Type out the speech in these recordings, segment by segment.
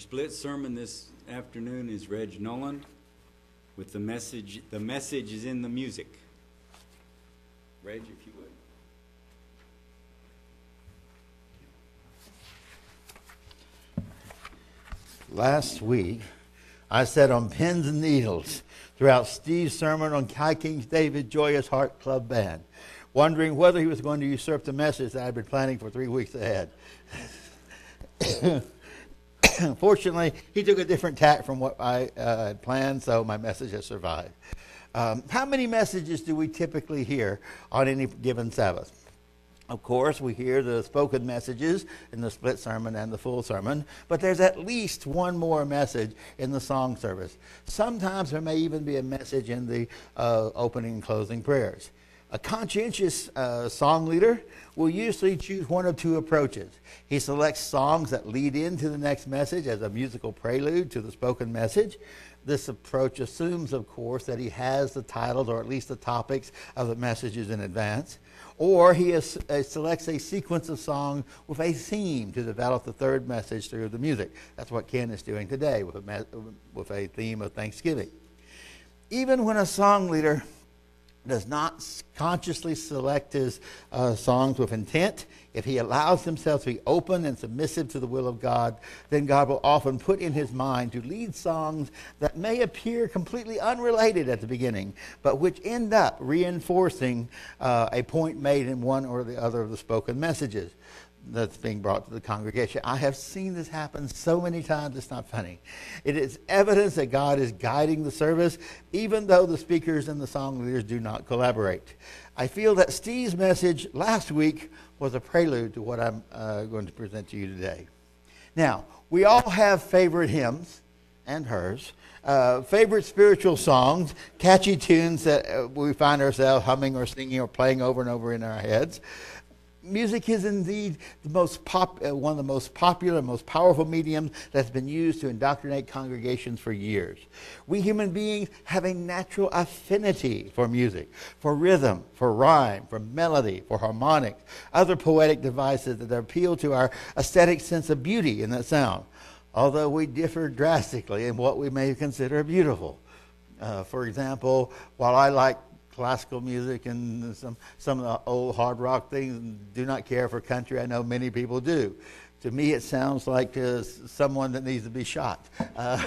Split sermon this afternoon is Reg Noland with the message, the message is in the music. Reg, if you would. Last week, I sat on pins and needles throughout Steve's sermon on High King's David Joyous Heart Club Band, wondering whether he was going to usurp the message that I'd been planning for three weeks ahead. Fortunately, he took a different tack from what I uh, had planned, so my message has survived. Um, how many messages do we typically hear on any given Sabbath? Of course, we hear the spoken messages in the split sermon and the full sermon, but there's at least one more message in the song service. Sometimes there may even be a message in the uh, opening and closing prayers. A conscientious uh, song leader will usually choose one of two approaches. He selects songs that lead into the next message as a musical prelude to the spoken message. This approach assumes, of course, that he has the titles or at least the topics of the messages in advance or he uh, selects a sequence of songs with a theme to develop the third message through the music. That's what Ken is doing today with a, with a theme of Thanksgiving. Even when a song leader does not consciously select his uh, songs with intent, if he allows himself to be open and submissive to the will of God, then God will often put in his mind to lead songs that may appear completely unrelated at the beginning, but which end up reinforcing uh, a point made in one or the other of the spoken messages that's being brought to the congregation. I have seen this happen so many times, it's not funny. It is evidence that God is guiding the service, even though the speakers and the song leaders do not collaborate. I feel that Steve's message last week was a prelude to what I'm uh, going to present to you today. Now, we all have favorite hymns and hers. Uh, favorite spiritual songs, catchy tunes that uh, we find ourselves humming or singing or playing over and over in our heads music is indeed the most pop, uh, one of the most popular, most powerful mediums that's been used to indoctrinate congregations for years. We human beings have a natural affinity for music, for rhythm, for rhyme, for melody, for harmonics, other poetic devices that appeal to our aesthetic sense of beauty in that sound, although we differ drastically in what we may consider beautiful. Uh, for example, while I like classical music and some, some of the old hard rock things. Do not care for country. I know many people do. To me, it sounds like uh, someone that needs to be shot. Uh,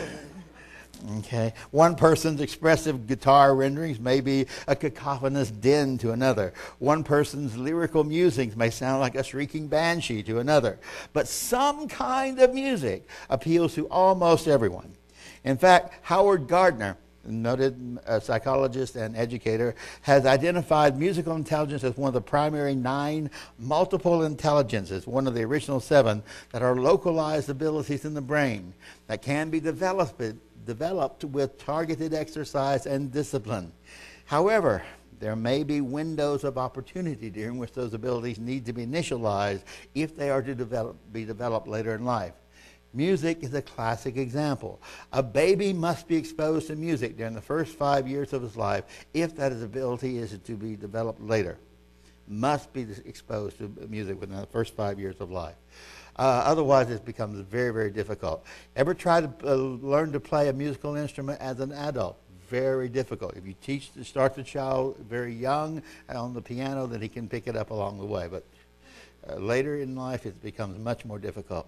okay. One person's expressive guitar renderings may be a cacophonous din to another. One person's lyrical musings may sound like a shrieking banshee to another. But some kind of music appeals to almost everyone. In fact, Howard Gardner noted uh, psychologist and educator, has identified musical intelligence as one of the primary nine multiple intelligences, one of the original seven, that are localized abilities in the brain that can be developed, developed with targeted exercise and discipline. However, there may be windows of opportunity during which those abilities need to be initialized if they are to develop, be developed later in life. Music is a classic example. A baby must be exposed to music during the first five years of his life if that ability is to be developed later. Must be exposed to music within the first five years of life. Uh, otherwise, it becomes very, very difficult. Ever try to uh, learn to play a musical instrument as an adult? Very difficult. If you teach to start the child very young on the piano, then he can pick it up along the way. But uh, later in life, it becomes much more difficult.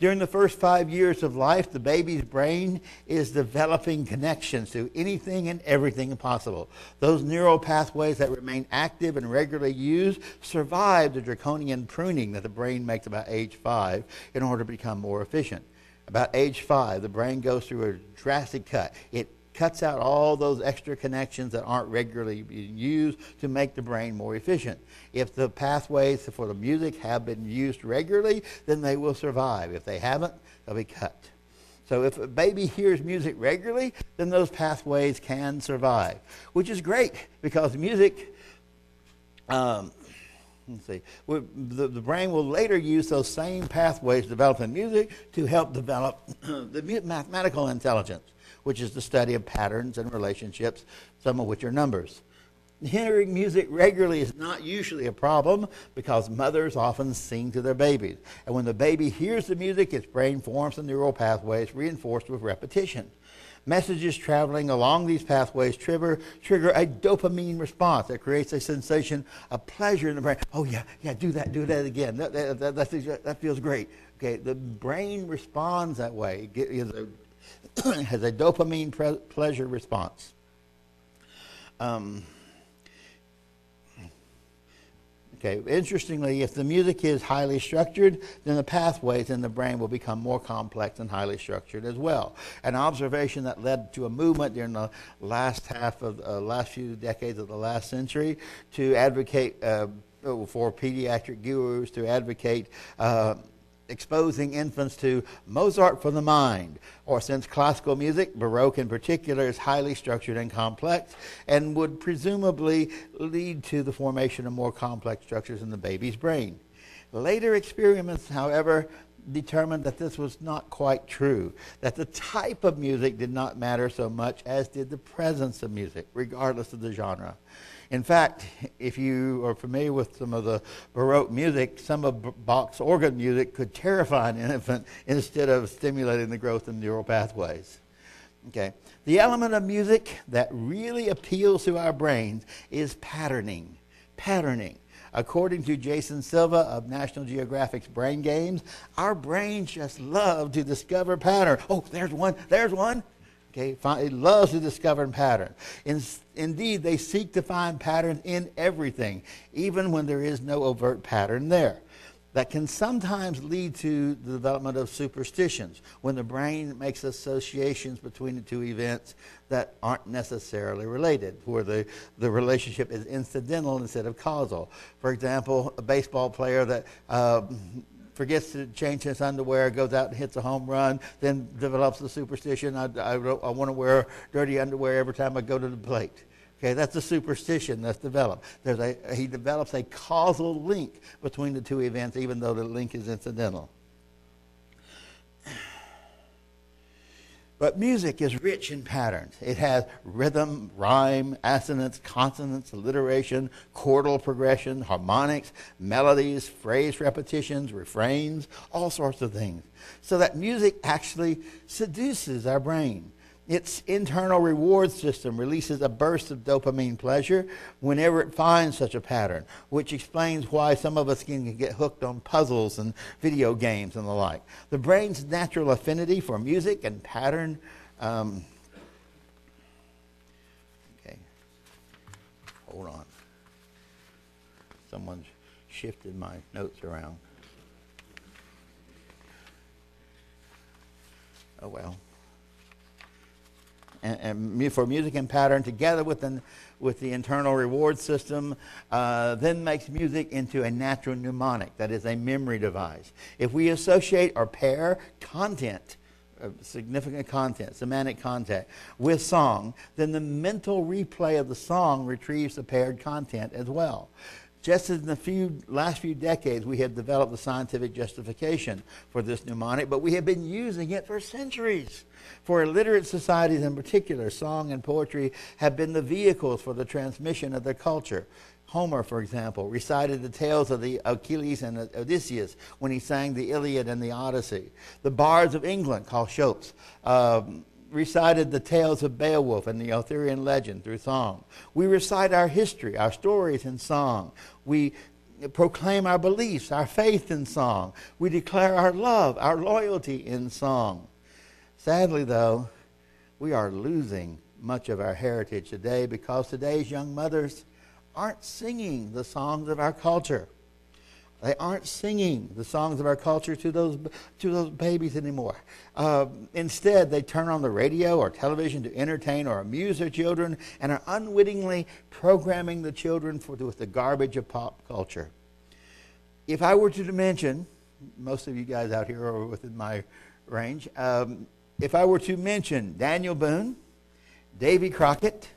During the first five years of life, the baby's brain is developing connections to anything and everything possible. Those neural pathways that remain active and regularly used survive the draconian pruning that the brain makes about age five in order to become more efficient. About age five, the brain goes through a drastic cut. It cuts out all those extra connections that aren't regularly being used to make the brain more efficient. If the pathways for the music have been used regularly, then they will survive. If they haven't, they'll be cut. So if a baby hears music regularly, then those pathways can survive, which is great because music, um, let's see, the, the brain will later use those same pathways developed in music to help develop the mathematical intelligence which is the study of patterns and relationships, some of which are numbers. Hearing music regularly is not usually a problem because mothers often sing to their babies. And when the baby hears the music, its brain forms the neural pathways reinforced with repetition. Messages traveling along these pathways trigger, trigger a dopamine response that creates a sensation of pleasure in the brain. Oh, yeah, yeah, do that, do that again. That, that, that, that feels great. Okay, the brain responds that way. It has a, has a dopamine pleasure response. Um, Okay, interestingly, if the music is highly structured, then the pathways in the brain will become more complex and highly structured as well. An observation that led to a movement during the last half of the uh, last few decades of the last century to advocate uh, for pediatric gurus to advocate uh, exposing infants to Mozart for the mind, or since classical music, Baroque in particular, is highly structured and complex and would presumably lead to the formation of more complex structures in the baby's brain. Later experiments, however, determined that this was not quite true, that the type of music did not matter so much as did the presence of music, regardless of the genre. In fact, if you are familiar with some of the Baroque music, some of Bach's organ music could terrify an infant instead of stimulating the growth of neural pathways. Okay. The element of music that really appeals to our brains is patterning. Patterning. According to Jason Silva of National Geographic's Brain Games, our brains just love to discover pattern. Oh, there's one, there's one. Okay, it loves to discover patterns. In, indeed, they seek to find patterns in everything, even when there is no overt pattern there. That can sometimes lead to the development of superstitions when the brain makes associations between the two events that aren't necessarily related, where the, the relationship is incidental instead of causal. For example, a baseball player that uh, forgets to change his underwear, goes out and hits a home run, then develops the superstition, I, I, I want to wear dirty underwear every time I go to the plate. Okay, that's a superstition that's developed. There's a, he develops a causal link between the two events, even though the link is incidental. But music is rich in patterns. It has rhythm, rhyme, assonance, consonance, alliteration, chordal progression, harmonics, melodies, phrase repetitions, refrains, all sorts of things. So that music actually seduces our brain. Its internal reward system releases a burst of dopamine pleasure whenever it finds such a pattern, which explains why some of us can get hooked on puzzles and video games and the like. The brain's natural affinity for music and pattern. Um, okay, hold on. Someone's shifted my notes around. Oh well and, and for music and pattern together with the, with the internal reward system uh, then makes music into a natural mnemonic, that is a memory device. If we associate or pair content, uh, significant content, semantic content, with song, then the mental replay of the song retrieves the paired content as well. Just as in the few, last few decades, we have developed the scientific justification for this mnemonic, but we have been using it for centuries. For illiterate societies in particular, song and poetry have been the vehicles for the transmission of their culture. Homer, for example, recited the tales of the Achilles and Odysseus when he sang the Iliad and the Odyssey. The bards of England, called Cowper, um, recited the tales of Beowulf and the Arthurian legend through song. We recite our history, our stories in song. We proclaim our beliefs, our faith in song. We declare our love, our loyalty in song. Sadly, though, we are losing much of our heritage today because today's young mothers aren't singing the songs of our culture. They aren't singing the songs of our culture to those, to those babies anymore. Uh, instead, they turn on the radio or television to entertain or amuse their children and are unwittingly programming the children for, with the garbage of pop culture. If I were to mention, most of you guys out here are within my range, um, if I were to mention Daniel Boone, Davy Crockett,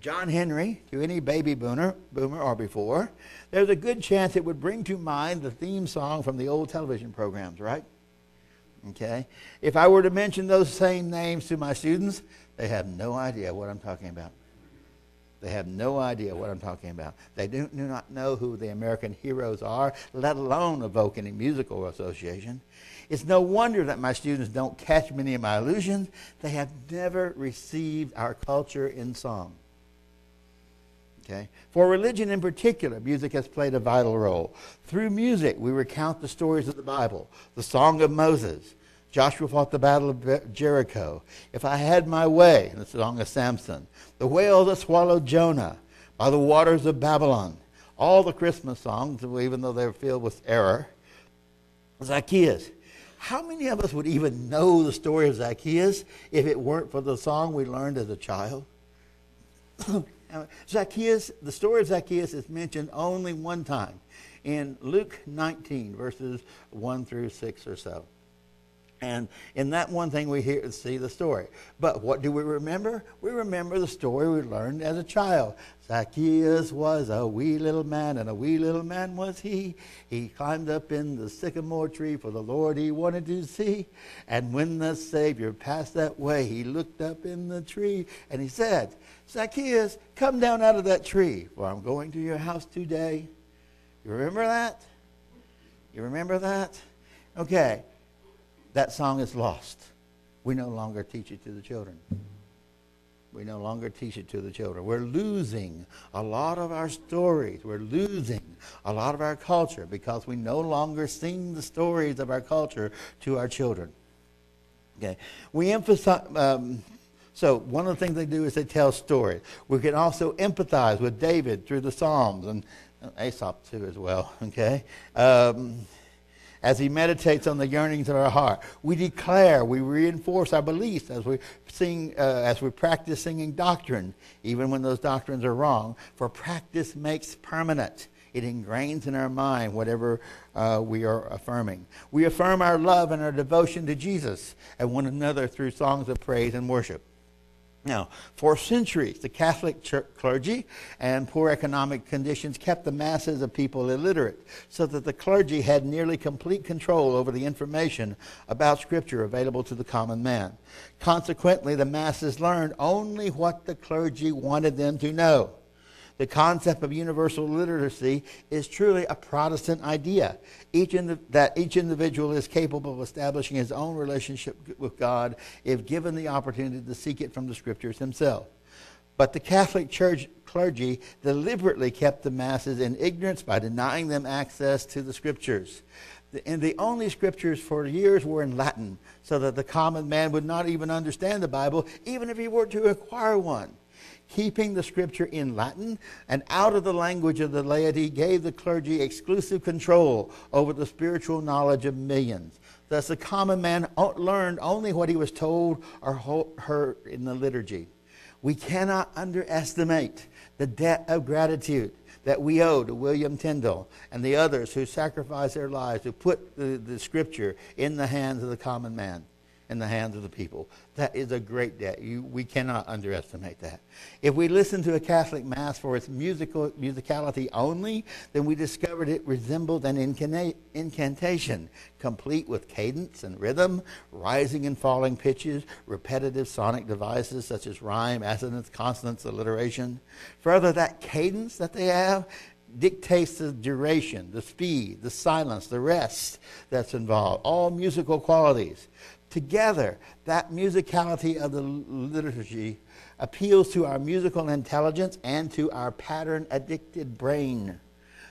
John Henry to any baby boomer, boomer or before, there's a good chance it would bring to mind the theme song from the old television programs, right? Okay? If I were to mention those same names to my students, they have no idea what I'm talking about. They have no idea what I'm talking about. They do, do not know who the American heroes are, let alone evoke any musical association. It's no wonder that my students don't catch many of my allusions. They have never received our culture in song. Okay? For religion in particular, music has played a vital role. Through music, we recount the stories of the Bible, the Song of Moses. Joshua fought the battle of Jericho. If I had my way, the Song of Samson. The whale that swallowed Jonah, by the waters of Babylon. All the Christmas songs, even though they're filled with error. Zacchaeus. How many of us would even know the story of Zacchaeus if it weren't for the song we learned as a child? Uh, Zacchaeus, the story of Zacchaeus is mentioned only one time in Luke 19, verses 1 through 6 or so. And in that one thing, we hear see the story. But what do we remember? We remember the story we learned as a child. Zacchaeus was a wee little man, and a wee little man was he. He climbed up in the sycamore tree for the Lord he wanted to see. And when the Savior passed that way, he looked up in the tree and he said, Zacchaeus, come down out of that tree, for I'm going to your house today. You remember that? You remember that? Okay that song is lost. We no longer teach it to the children. We no longer teach it to the children. We're losing a lot of our stories. We're losing a lot of our culture because we no longer sing the stories of our culture to our children. Okay, we emphasize. Um, so one of the things they do is they tell stories. We can also empathize with David through the Psalms and Asaph too as well. Okay. Um, as he meditates on the yearnings of our heart. We declare, we reinforce our beliefs as we sing, uh, as we practice singing doctrine, even when those doctrines are wrong. For practice makes permanent. It ingrains in our mind whatever uh, we are affirming. We affirm our love and our devotion to Jesus and one another through songs of praise and worship. Now, for centuries, the Catholic church, clergy and poor economic conditions kept the masses of people illiterate, so that the clergy had nearly complete control over the information about Scripture available to the common man. Consequently, the masses learned only what the clergy wanted them to know. The concept of universal literacy is truly a Protestant idea. Each the, that each individual is capable of establishing his own relationship with God if given the opportunity to seek it from the Scriptures himself. But the Catholic Church clergy deliberately kept the masses in ignorance by denying them access to the Scriptures. And the only Scriptures for years were in Latin, so that the common man would not even understand the Bible, even if he were to acquire one keeping the scripture in Latin and out of the language of the laity gave the clergy exclusive control over the spiritual knowledge of millions. Thus, the common man learned only what he was told or heard in the liturgy. We cannot underestimate the debt of gratitude that we owe to William Tyndale and the others who sacrificed their lives to put the, the scripture in the hands of the common man in the hands of the people. That is a great debt. You, we cannot underestimate that. If we listen to a Catholic Mass for its musical musicality only, then we discovered it resembled an incantation, complete with cadence and rhythm, rising and falling pitches, repetitive sonic devices such as rhyme, assonance, consonance, alliteration. Further, that cadence that they have dictates the duration, the speed, the silence, the rest that's involved, all musical qualities together, that musicality of the liturgy appeals to our musical intelligence and to our pattern addicted brain.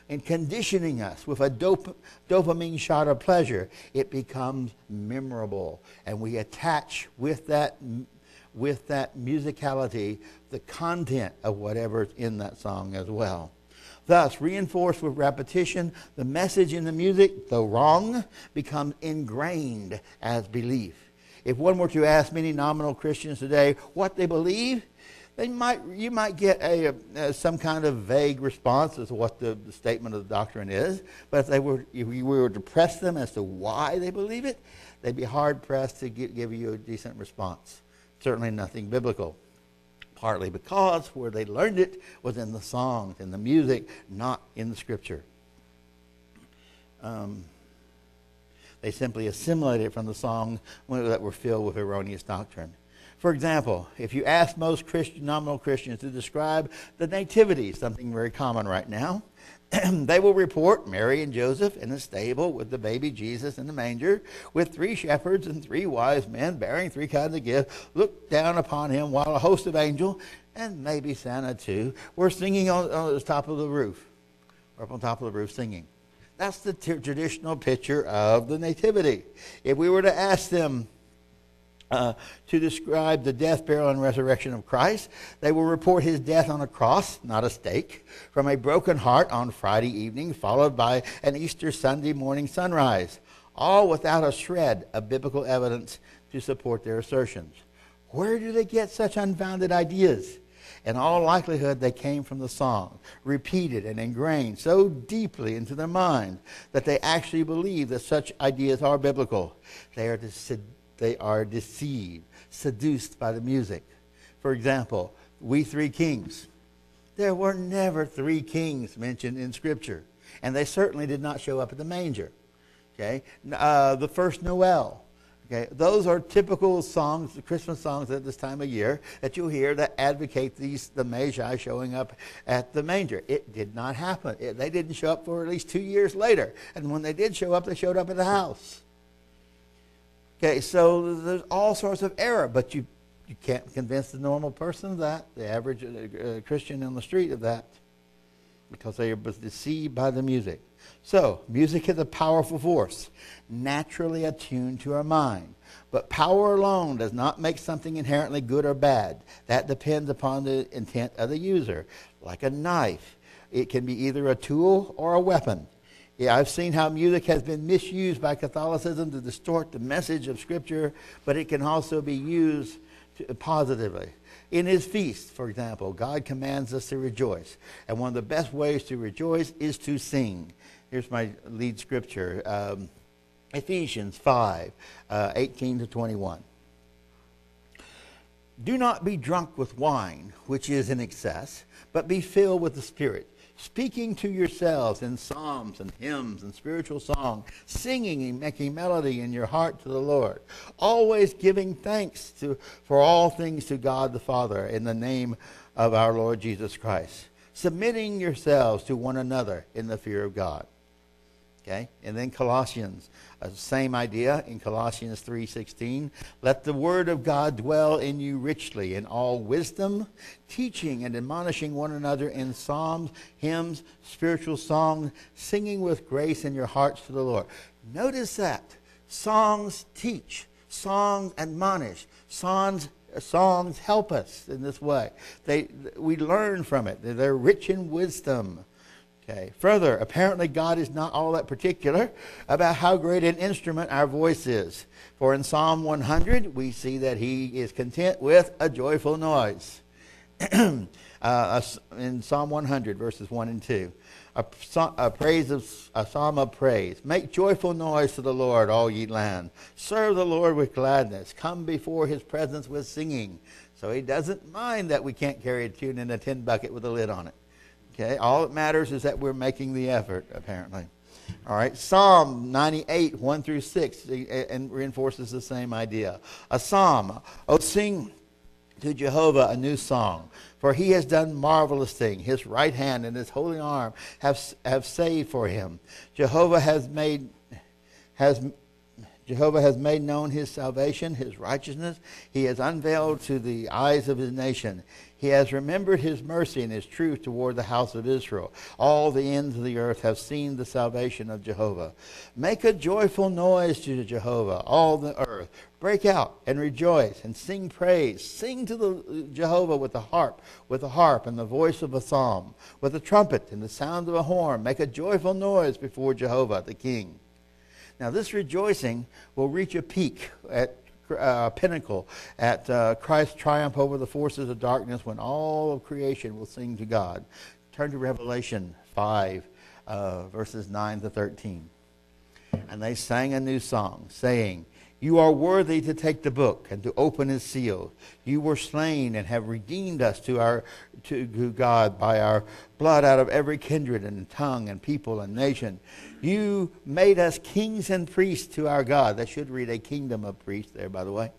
In conditioning us with a dop- dopamine shot of pleasure, it becomes memorable. And we attach with that, with that musicality the content of whatever's in that song as well. Thus, reinforced with repetition, the message in the music, though wrong, becomes ingrained as belief. If one were to ask many nominal Christians today what they believe, they might, you might get a, some kind of vague response as to what the, the, statement of the doctrine is. But if, they were, if you were to press them as to why they believe it, they'd be hard pressed to give you a decent response. Certainly nothing biblical partly because where they learned it was in the songs, in the music, not in the scripture. Um, they simply assimilated from the songs that were filled with erroneous doctrine. For example, if you ask most Christian, nominal Christians to describe the nativity, something very common right now, they will report Mary and Joseph in the stable with the baby Jesus in the manger, with three shepherds and three wise men bearing three kinds of gifts, look down upon him while a host of angels, and maybe Santa too, were singing on, on the top of the roof, or up on top of the roof singing. That's the t- traditional picture of the nativity. If we were to ask them, uh, to describe the death, burial, and resurrection of Christ. They will report his death on a cross, not a stake, from a broken heart on Friday evening, followed by an Easter Sunday morning sunrise, all without a shred of biblical evidence to support their assertions. Where do they get such unfounded ideas? In all likelihood, they came from the song, repeated and ingrained so deeply into their mind that they actually believe that such ideas are biblical. They are they are deceived, seduced by the music. For example, we three kings. There were never three kings mentioned in Scripture, and they certainly did not show up at the manger. Okay, uh, the first Noel. Okay, those are typical songs, Christmas songs at this time of year that you'll hear that advocate these the Magi showing up at the manger. It did not happen. It, they didn't show up for at least two years later, and when they did show up, they showed up at the house. Okay, so there's all sorts of error, but you, you can't convince the normal person of that, the average uh, Christian on the street of that, because they are deceived by the music. So, music is a powerful force, naturally attuned to our mind. But power alone does not make something inherently good or bad. That depends upon the intent of the user. Like a knife, it can be either a tool or a weapon. Yeah, I've seen how music has been misused by Catholicism to distort the message of Scripture, but it can also be used to, positively. In his feast, for example, God commands us to rejoice. And one of the best ways to rejoice is to sing. Here's my lead scripture um, Ephesians 5 uh, 18 to 21. Do not be drunk with wine, which is in excess, but be filled with the Spirit speaking to yourselves in psalms and hymns and spiritual song, singing and making melody in your heart to the Lord, always giving thanks to, for all things to God the Father in the name of our Lord Jesus Christ, submitting yourselves to one another in the fear of God. Okay? And then Colossians, uh, same idea in Colossians 3:16, let the word of God dwell in you richly in all wisdom, teaching and admonishing one another in psalms, hymns, spiritual songs, singing with grace in your hearts to the Lord. Notice that. Songs teach, songs admonish, songs songs help us in this way. They, we learn from it. They're rich in wisdom. Okay. Further, apparently God is not all that particular about how great an instrument our voice is. For in Psalm 100, we see that he is content with a joyful noise. uh, in Psalm 100, verses 1 and 2, a, a, praise of a psalm of praise. Make joyful noise to the Lord, all ye land. Serve the Lord with gladness. Come before his presence with singing. So he doesn't mind that we can't carry a tune in a tin bucket with a lid on it. Okay, all that matters is that we're making the effort, apparently. All right, Psalm 98, 1 through 6, eh, eh, and reinforces the same idea. A psalm, oh, sing to Jehovah a new song, for he has done marvelous things. His right hand and his holy arm have, have saved for him. Jehovah has made, has Jehovah has made known his salvation, his righteousness. He has unveiled to the eyes of his nation. He has remembered his mercy and his truth toward the house of Israel. All the ends of the earth have seen the salvation of Jehovah. Make a joyful noise to Jehovah, all the earth. Break out and rejoice and sing praise. Sing to the Jehovah with the harp, with the harp and the voice of a psalm, with a trumpet and the sound of a horn. Make a joyful noise before Jehovah the King. Now, this rejoicing will reach a peak at uh, pinnacle at uh, Christ's triumph over the forces of darkness when all of creation will sing to God. Turn to Revelation 5, uh, verses 9 to 13. And they sang a new song, saying, you are worthy to take the book and to open its seal. You were slain and have redeemed us to our to God by our blood out of every kindred and tongue and people and nation. You made us kings and priests to our God. That should read a kingdom of priests there, by the way.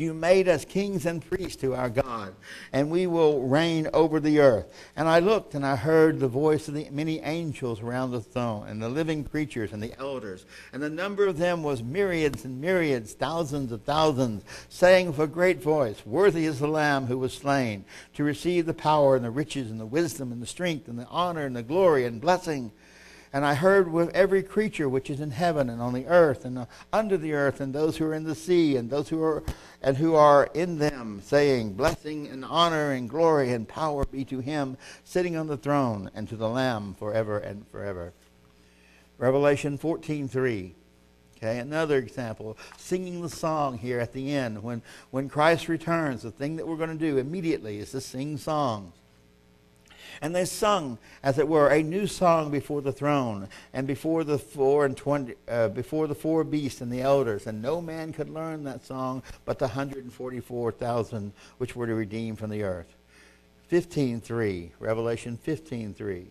You made us kings and priests to our God, and we will reign over the earth. And I looked, and I heard the voice of the many angels around the throne, and the living creatures, and the elders. And the number of them was myriads and myriads, thousands of thousands, saying with a great voice, Worthy is the Lamb who was slain, to receive the power, and the riches, and the wisdom, and the strength, and the honor, and the glory, and blessing. And I heard with every creature which is in heaven and on the earth and under the earth, and those who are in the sea, and those who are and who are in them, saying, Blessing and honor and glory and power be to him sitting on the throne and to the Lamb forever and forever. Revelation 14:3. Okay, another example, singing the song here at the end when when Christ returns. The thing that we're going to do immediately is to sing songs. And they sung, as it were, a new song before the throne and before the four and twenty, uh, before the four beasts and the elders. And no man could learn that song but the hundred and forty-four thousand which were to redeem from the earth. Fifteen three, Revelation fifteen three.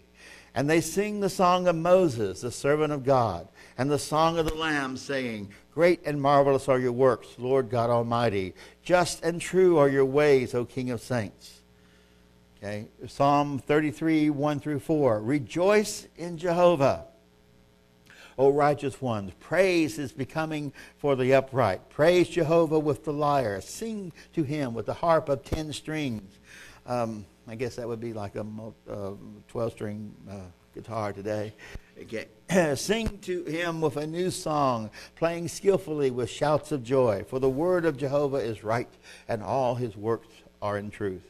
And they sing the song of Moses, the servant of God, and the song of the Lamb, saying, Great and marvelous are your works, Lord God Almighty. Just and true are your ways, O King of saints. Okay, Psalm 33, 1 through 4. Rejoice in Jehovah, O righteous ones. Praise is becoming for the upright. Praise Jehovah with the lyre. Sing to him with the harp of ten strings. Um, I guess that would be like a 12 string uh, guitar today. Okay. Sing to him with a new song, playing skillfully with shouts of joy. For the word of Jehovah is right, and all his works are in truth.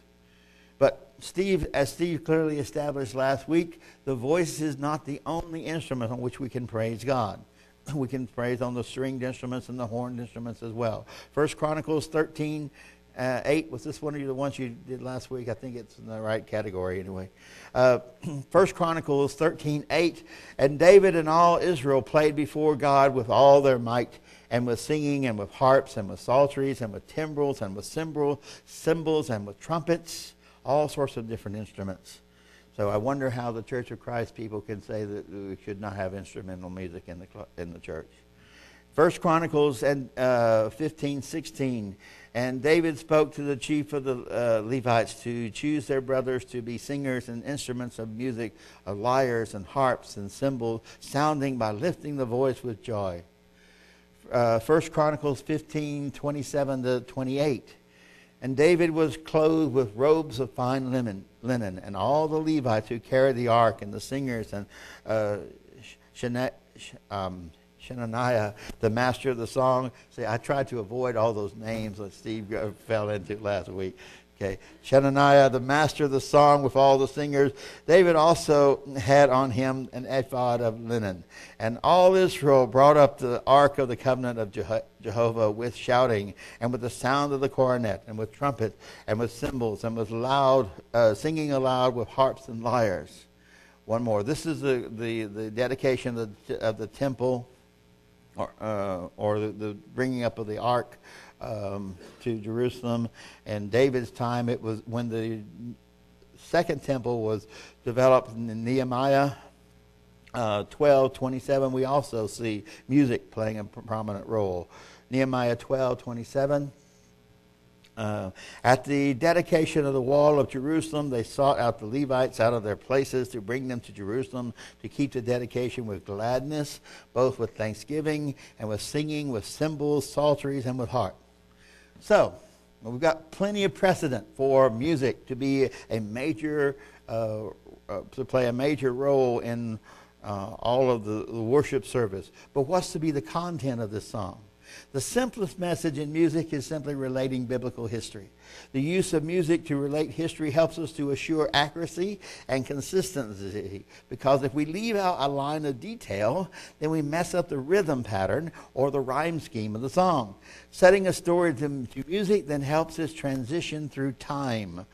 Steve, as Steve clearly established last week, the voice is not the only instrument on which we can praise God. We can praise on the stringed instruments and the horned instruments as well. First Chronicles 13, uh, 8. Was this one of the ones you did last week? I think it's in the right category anyway. Uh, First Chronicles 13, 8. And David and all Israel played before God with all their might and with singing and with harps and with psalteries and with timbrels and with cymbals and with trumpets all sorts of different instruments. So I wonder how the Church of Christ people can say that we should not have instrumental music in the, in the church. First Chronicles and uh, 15, 16. And David spoke to the chief of the uh, Levites to choose their brothers to be singers and instruments of music, of lyres and harps and cymbals, sounding by lifting the voice with joy. Uh, First Chronicles 15, 27 to 28. And David was clothed with robes of fine linen, linen and all the Levites who carried the ark, and the singers, and uh, um, Shenaniah, the master of the song. See, I tried to avoid all those names that Steve fell into last week. Okay. Shenaniah, the master of the song with all the singers. David also had on him an ephod of linen. And all Israel brought up the ark of the covenant of Jehovah with shouting and with the sound of the cornet and with trumpet and with cymbals and with loud, uh, singing aloud with harps and lyres. One more. This is the, the, the dedication of the, of the temple or, uh, or the, the bringing up of the ark um, to Jerusalem. And David's time, it was when the second temple was developed in Nehemiah uh, 12, 27. We also see music playing a prominent role. Nehemiah 12, 27. Uh, at the dedication of the wall of Jerusalem, they sought out the Levites out of their places to bring them to Jerusalem to keep the dedication with gladness, both with thanksgiving and with singing, with cymbals, psalteries, and with harp. So, we've got plenty of precedent for music to be a major, uh, uh, to play a major role in uh, all of the, the worship service. But what's to be the content of this song? The simplest message in music is simply relating biblical history. The use of music to relate history helps us to assure accuracy and consistency because if we leave out a line of detail, then we mess up the rhythm pattern or the rhyme scheme of the song. Setting a story to, music then helps us transition through time.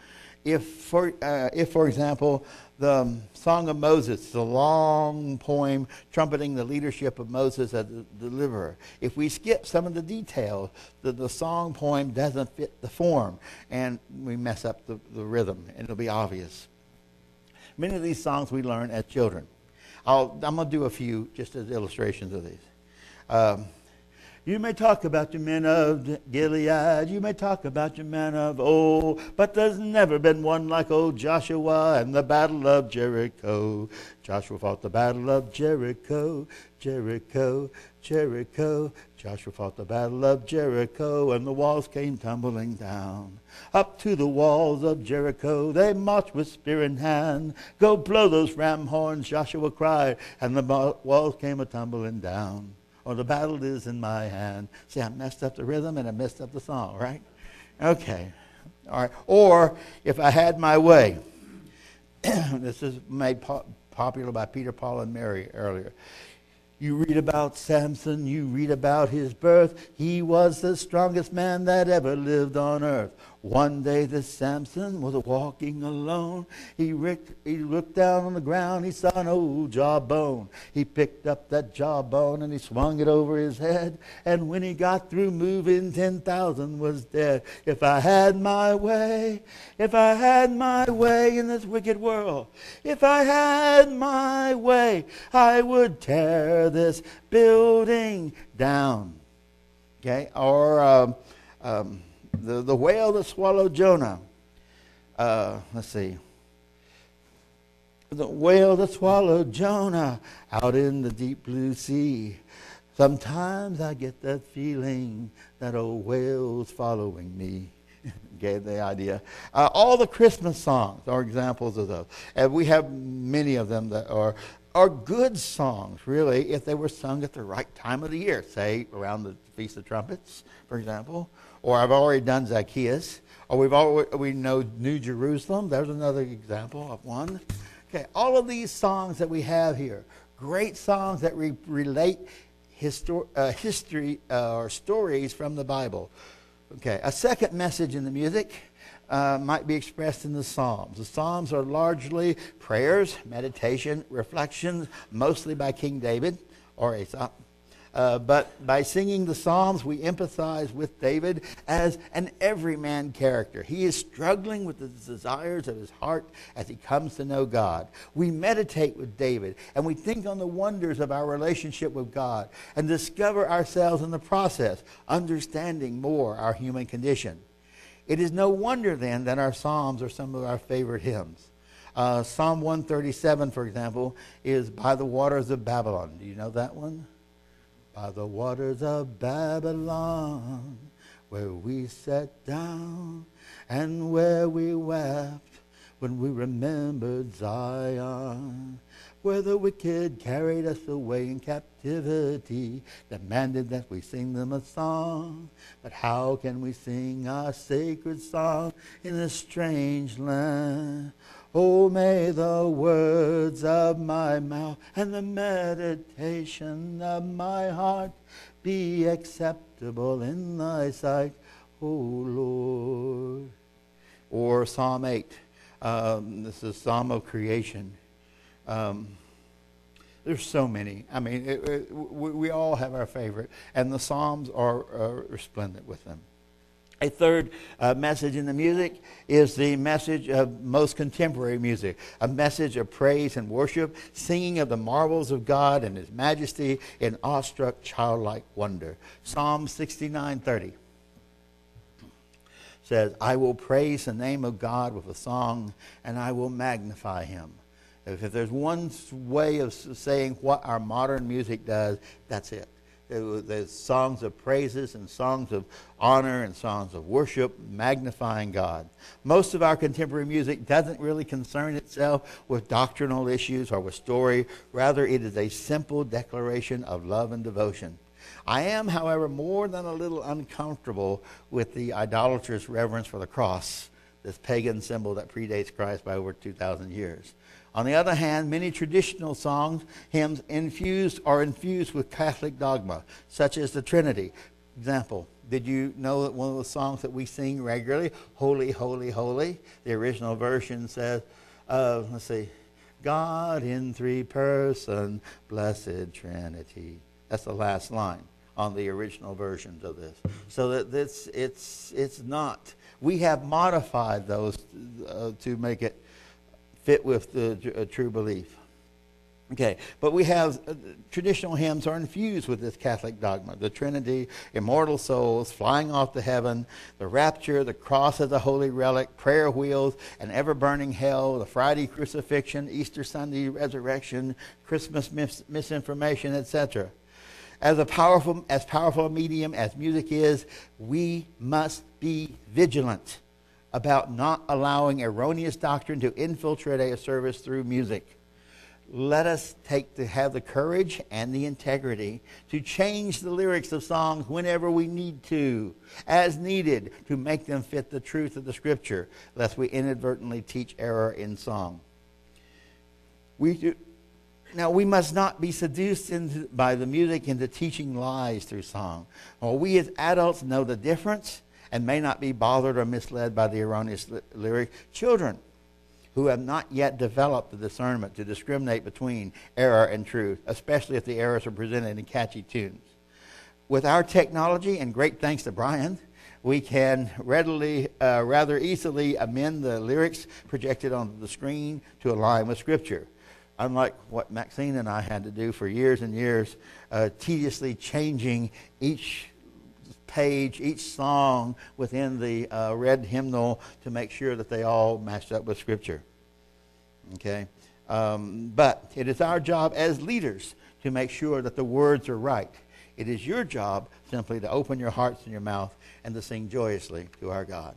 If, for, uh, if, for example, the Song of Moses, the long poem trumpeting the leadership of Moses as the deliverer. If we skip some of the details, the, the song poem doesn't fit the form, and we mess up the, the rhythm, and it'll be obvious. Many of these songs we learn as children. i am going to do a few just as illustrations of these. Um, You may talk about your men of Gilead, you may talk about your men of old, but there's never been one like old Joshua and the battle of Jericho. Joshua fought the battle of Jericho, Jericho, Jericho. Joshua fought the battle of Jericho, and the walls came tumbling down. Up to the walls of Jericho they marched with spear in hand. Go blow those ram horns, Joshua cried, and the walls came a tumbling down or the battle is in my hand. See, I messed up the rhythm and I messed up the song, right? Okay. All right. Or if I had my way, this is made po- popular by Peter, Paul, and Mary earlier. You read about Samson, you read about his birth. He was the strongest man that ever lived on earth. One day the Samson was walking alone. He, he looked down on the ground. He saw an old jawbone. He picked up that jawbone and he swung it over his head. And when he got through moving, 10,000 was dead. If I had my way, if I had my way in this wicked world, if I had my way, I would tear this building down. Okay? Or, um, um, the, the whale that swallowed Jonah. Uh, let's see. The whale that swallowed Jonah out in the deep blue sea. Sometimes I get that feeling that old whale's following me. Gave the idea. Uh, all the Christmas songs are examples of those. And we have many of them that are, are good songs, really, if they were sung at the right time of the year, say around the Feast of Trumpets, for example, or I've already done Zacchaeus, or we've already, we know New Jerusalem. There's another example of one. Okay, all of these songs that we have here, great songs that re- relate histor- uh, history uh, or stories from the Bible. Okay, a second message in the music uh, might be expressed in the Psalms. The Psalms are largely prayers, meditation, reflections, mostly by King David or Asaph. Uh, but by singing the Psalms, we empathize with David as an everyman character. He is struggling with the desires of his heart as he comes to know God. We meditate with David and we think on the wonders of our relationship with God and discover ourselves in the process, understanding more our human condition. It is no wonder then that our Psalms are some of our favorite hymns. Uh, Psalm 137, for example, is by the waters of Babylon. Do you know that one? by the waters of Babylon, where we sat down and where we wept when we remembered Zion, where the wicked carried us away in captivity, demanded that we sing them a song. But how can we sing our sacred song in a strange land? Oh, may the words of my mouth and the meditation of my heart be acceptable in thy sight, O Lord. Or Psalm 8. Um, this is Psalm of creation. Um, there's so many. I mean, it, it, we, we, all have our favorite, and the Psalms are, are resplendent with them. A third uh, message in the music is the message of most contemporary music, a message of praise and worship, singing of the marvels of God and His majesty in awestruck childlike wonder. Psalm 69:30 says, "I will praise the name of God with a song, and I will magnify Him." If, there's one way of saying what our modern music does, that's it. There's songs of praises and songs of honor and songs of worship, magnifying God. Most of our contemporary music doesn't really concern itself with doctrinal issues or with story. Rather, it is a simple declaration of love and devotion. I am, however, more than a little uncomfortable with the idolatrous reverence for the cross, this pagan symbol that predates Christ by over 2,000 years. On the other hand, many traditional songs, hymns infused are infused with Catholic dogma, such as the Trinity. Example, did you know that one of the songs that we sing regularly, Holy, Holy, Holy, the original version says, uh, let's see, God in three person, blessed Trinity. That's the last line on the original versions of this. So that this, it's, it's not. We have modified those uh, to make it fit with the uh, true belief. Okay, but we have uh, traditional hymns are infused with this Catholic dogma the Trinity, immortal souls, flying off to heaven, the rapture, the cross as a holy relic, prayer wheels, an ever burning hell, the Friday crucifixion, Easter Sunday resurrection, Christmas mis- misinformation, etc. As a powerful, as powerful a medium as music is, we must be vigilant about not allowing erroneous doctrine to infiltrate a service through music let us take to have the courage and the integrity to change the lyrics of songs whenever we need to, as needed, to make them fit the truth of the Scripture, lest we inadvertently teach error in song. We do, now, we must not be seduced into, by the music into teaching lies through song. While we as adults know the difference and may not be bothered or misled by the erroneous lyric, children who have not yet developed the discernment to discriminate between error and truth, especially if the errors are presented in catchy tunes. With our technology, and great thanks to Brian, we can readily, uh, rather easily amend the lyrics projected on the screen to align with Scripture. Unlike what Maxine and I had to do for years and years, uh, tediously changing each page, each song within the uh, red hymnal to make sure that they all matched up with Scripture. Okay? Um, but it is our job as leaders to make sure that the words are right. It is your job simply to open your hearts and your mouth and to sing joyously to our God.